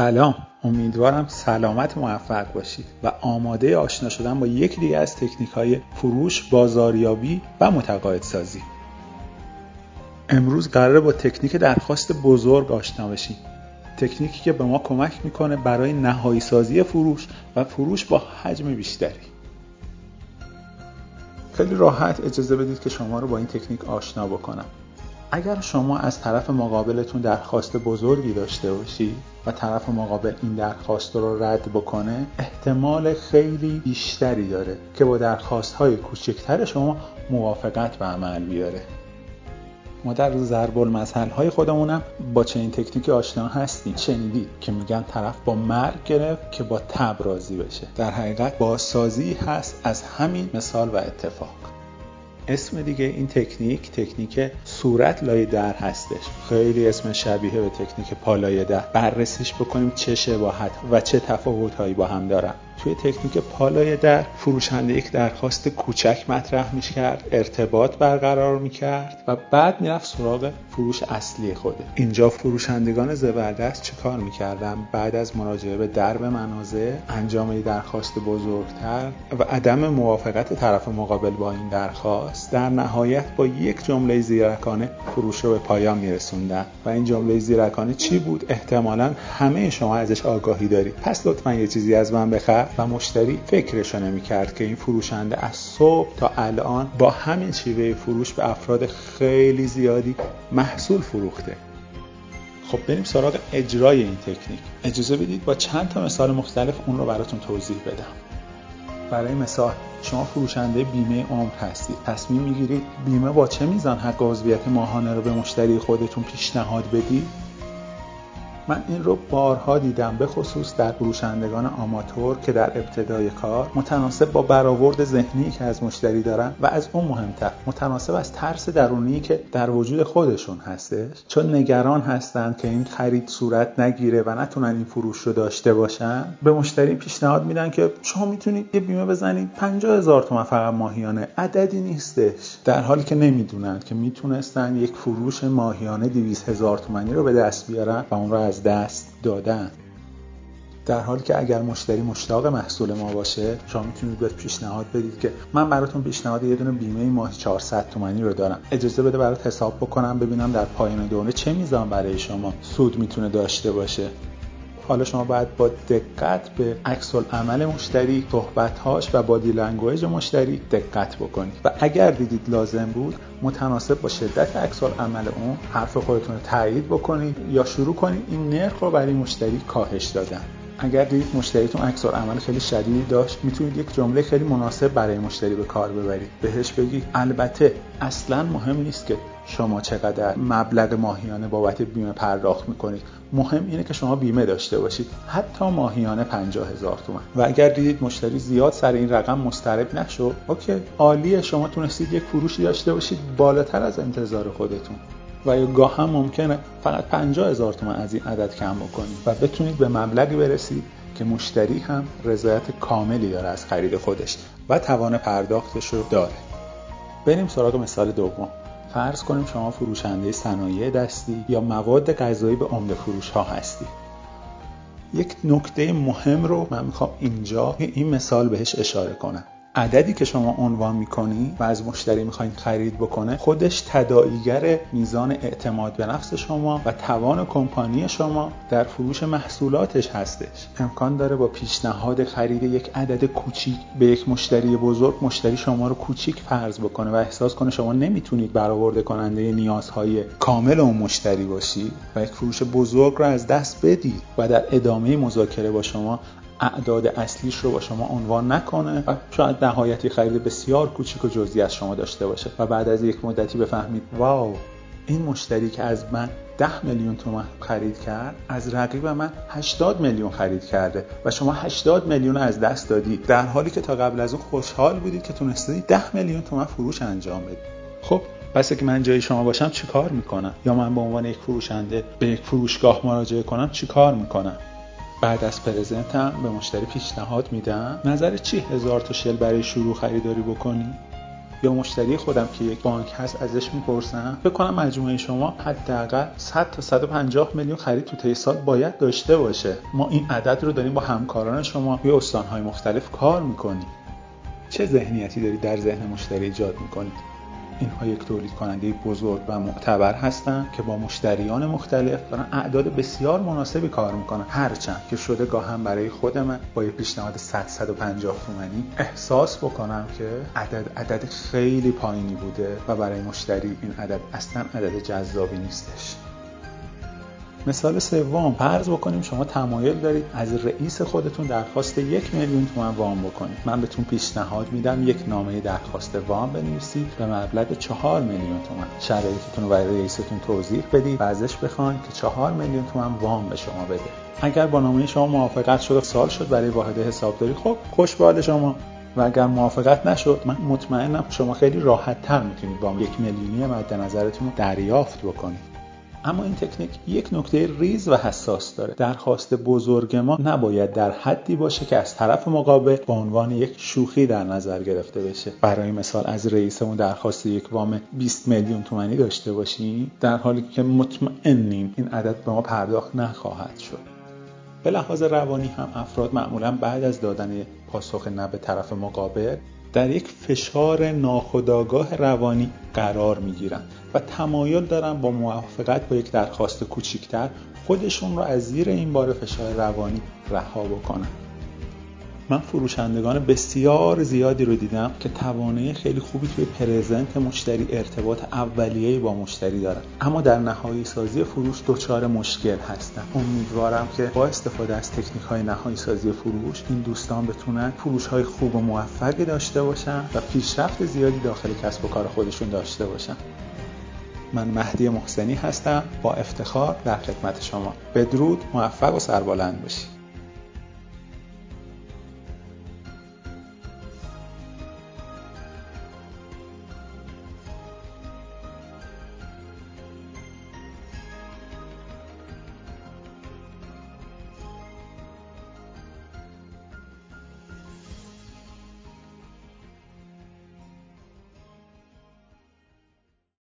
سلام. امیدوارم سلامت موفق باشید و آماده آشنا شدن با یکی دیگه از تکنیک های فروش، بازاریابی و متقاعدسازی. امروز قراره با تکنیک درخواست بزرگ آشنا بشیم. تکنیکی که به ما کمک می‌کنه برای نهایی سازی فروش و فروش با حجم بیشتری. خیلی راحت اجازه بدید که شما رو با این تکنیک آشنا بکنم. اگر شما از طرف مقابلتون درخواست بزرگی داشته باشی و طرف مقابل این درخواست رو رد بکنه احتمال خیلی بیشتری داره که با درخواست های کوچکتر شما موافقت به عمل بیاره. ما در ضرب المثل های خودمونم با چنین تکنیکی آشنا هستیم. شنیدید که میگن طرف با مرگ گرفت که با تب راضی بشه. در حقیقت بازسازی هست از همین مثال و اتفاق. اسم دیگه این تکنیک تکنیک صورت لای در هستش. خیلی اسم شبیه به تکنیک پالای در. بررسیش بکنیم چه شباهت و چه تفاوت هایی با هم دارن. توی تکنیک پالای در فروشنده یک درخواست کوچک مطرح می کرد ارتباط برقرار می کرد و بعد می‌رفت سراغ فروش اصلی خوده اینجا فروشندگان زبردست چه کار می‌کردن؟ بعد از مراجعه به درب منازع انجام درخواست بزرگتر و عدم موافقت طرف مقابل با این درخواست در نهایت با یک جمله زیرکانه فروش رو به پایان میرسوندن. و این جمله زیرکانه چی بود؟ احتمالا همه شما ازش آگاهی دارید. پس لطفا یه چیزی از من بخر. و مشتری فکرشو نمی‌کرد که این فروشنده از صبح تا الان با همین شیوه فروش به افراد خیلی زیادی محصول فروخته. خب بریم سراغ اجرای این تکنیک. اجازه بدید با چند تا مثال مختلف اون رو براتون توضیح بدم. برای مثال شما فروشنده بیمه عمر هستید. تصمیم می‌گیرید بیمه با چه میزان حق عضویت ماهانه رو به مشتری خودتون پیشنهاد بدید؟ من این رو بارها دیدم به خصوص در فروشندگان آماتور که در ابتدای کار متناسب با برآورد ذهنی که از مشتری دارن و از اون مهمتر متناسب از ترس درونی که در وجود خودشون هستش. چون نگران هستند که این خرید صورت نگیره و نتونن این فروش رو داشته باشن به مشتری پیشنهاد میدن که شما می‌تونید یه بیمه بزنید 50 هزار تومن فقط ماهیانه. عددی نیستش. در حالی که نمی‌دونن که می‌تونستن یک فروش ماهیانه 200 هزار تومنی رو به دست بیارن و اون رو از دست دادن. در حالی که اگر مشتری مشتاق محصول ما باشه شما می‌تونید بهش پیشنهاد بدید که من براتون پیشنهاد یه دونه بیمه ماهی 400 تومانی رو دارم. اجازه بده برات حساب بکنم ببینم در پایان دوره چه میزان برای شما سود می‌تونه داشته باشه. حالا شما باید با دقت به عکس العمل مشتری صحبتهاش و body language مشتری دقت بکنید. و اگر دیدید لازم بود متناسب با شدت عکس عمل اون حرف خودتون رو تایید بکنید یا شروع کنید این نرخ رو برای مشتری کاهش دادن. اگر دیدید مشتریتون عکس عمل خیلی شدیدی داشت می‌تونید یک جمله خیلی مناسب برای مشتری به کار ببرید. بهش بگید. البته اصلا مهم نیست که شما چقدر مبلغ ماهیانه بابت بیمه پرداخت می‌کنید. مهم اینه که شما بیمه داشته باشید. حتی ماهیانه 50 هزار تومن. و اگر دیدید مشتری زیاد سر این رقم مسترب نشو اوکی. عالیه. شما تونستید یک فروشی داشته باشید. بالاتر از انتظار خودتون. و یا گاه هم ممکنه فقط 50 هزار تومن از این عدد کم بکنید و بتونید به مبلغی برسید که مشتری هم رضایت کاملی داره از خرید خودش و توان پرداختش رو داره. بریم سراغ مثال دوم. فرض کنیم شما فروشنده صنایع دستی یا مواد غذایی به عمده فروش ها هستی. یک نکته مهم رو من می‌خوام اینجا این مثال بهش اشاره کنم. عددی که شما عنوان می‌کنی و از مشتری می‌خواین خرید بکنه خودش تداعیگر میزان اعتماد به نفس شما و توان کمپانی شما در فروش محصولاتش هستش. امکان داره با پیشنهاد خرید یک عدد کوچیک به یک مشتری بزرگ مشتری شما رو کوچیک فرض بکنه و احساس کنه شما نمی‌تونید برآورده کننده نیازهای کامل اون مشتری باشی و یک فروش بزرگ رو از دست بدید و در ادامه مذاکره با شما اعداد اصلیش رو با شما عنوان نکنه و شاید نهایتی خرید بسیار کوچیک و جزئی از شما داشته باشه و بعد از یک مدتی بفهمید واو این مشتری که از من 10 میلیون تومن خرید کرد از رقیب من 80 میلیون خرید کرده و شما 80 میلیون از دست دادید در حالی که تا قبل از اون خوشحال بودید که تونستید 10 میلیون تومن فروش انجام بدید. خب پس که من جای شما باشم چیکار می‌کنم؟ یا من به عنوان یک فروشنده به یک فروشگاه مراجعه کنم چیکار می‌کنم؟ بعد از پرزنتم به مشتری پیشنهاد میدم. نظر چی هزار تا شل برای شروع خریداری بکنی؟ یا مشتری خودم که یک بانک هست ازش می‌پرسم. فکر کنم مجموعه شما حداقل 100 تا 150 میلیون خرید تو طی سال باید داشته باشه. ما این عدد رو داریم با همکاران شما توی استانهای مختلف کار می‌کنیم. چه ذهنیتی دارید در ذهن مشتری ایجاد می‌کنید اینها یک تولید کننده بزرگ و معتبر هستند که با مشتریان مختلف دارن اعداد بسیار مناسبی کار می‌کنن. هرچند که شده گاهم برای خود من با یه پیشنهاد 100 150 تومانی احساس بکنم که عدد عدد خیلی پایینی بوده و برای مشتری این عدد اصلا عدد جذابی نیستش. مثال سوم فرض بکنیم شما تمایل دارید از رئیس خودتون درخواست یک میلیون تومن وام بکنید. من بهتون پیشنهاد میدم یک نامه درخواست وام بنویسید به مبلغ چهار میلیون تومن شرایطتون رو برای رئیستون توضیح بدید و ازش بخواید که چهار میلیون تومن وام به شما بده. اگر با نامه شما موافقت شد سال شد برای واحد حسابداری خب خوش به شما. و اگر موافقت نشد من مطمئنم شما خیلی راحت تر می‌تونید وام یک میلیونی مد نظرتون رو دریافت بکنید. اما این تکنیک یک نکته ریز و حساس داره. درخواست بزرگ ما نباید در حدی باشه که از طرف مقابل به عنوان یک شوخی در نظر گرفته بشه. برای مثال از رئیسمون درخواست یک وام 20 میلیون تومانی داشته باشیم در حالی که مطمئنیم این عدد به ما پرداخت نخواهد شد. به لحاظ روانی هم افراد معمولا بعد از دادن پاسخ نه به طرف مقابل در یک فشار ناخودآگاه روانی قرار می گیرند و تمایل دارن با موافقت با یک درخواست کوچکتر خودشون رو از زیر این بار فشار روانی رها بکنن. من فروشندگان بسیار زیادی رو دیدم که توانایی خیلی خوبی توی پرزنت مشتری ارتباط اولیه‌ای با مشتری دارن. اما در نهایی سازی فروش دچار مشکل هستن. امیدوارم که با استفاده از تکنیک های نهایی سازی فروش این دوستان بتونن فروش های خوب و موفقی داشته باشن و پیشرفت زیادی داخل کسب و کار خودشون داشته باشن. من مهدی محسنی هستم. با افتخار در خدمت شما. بدرود موفق و سربلند باشید.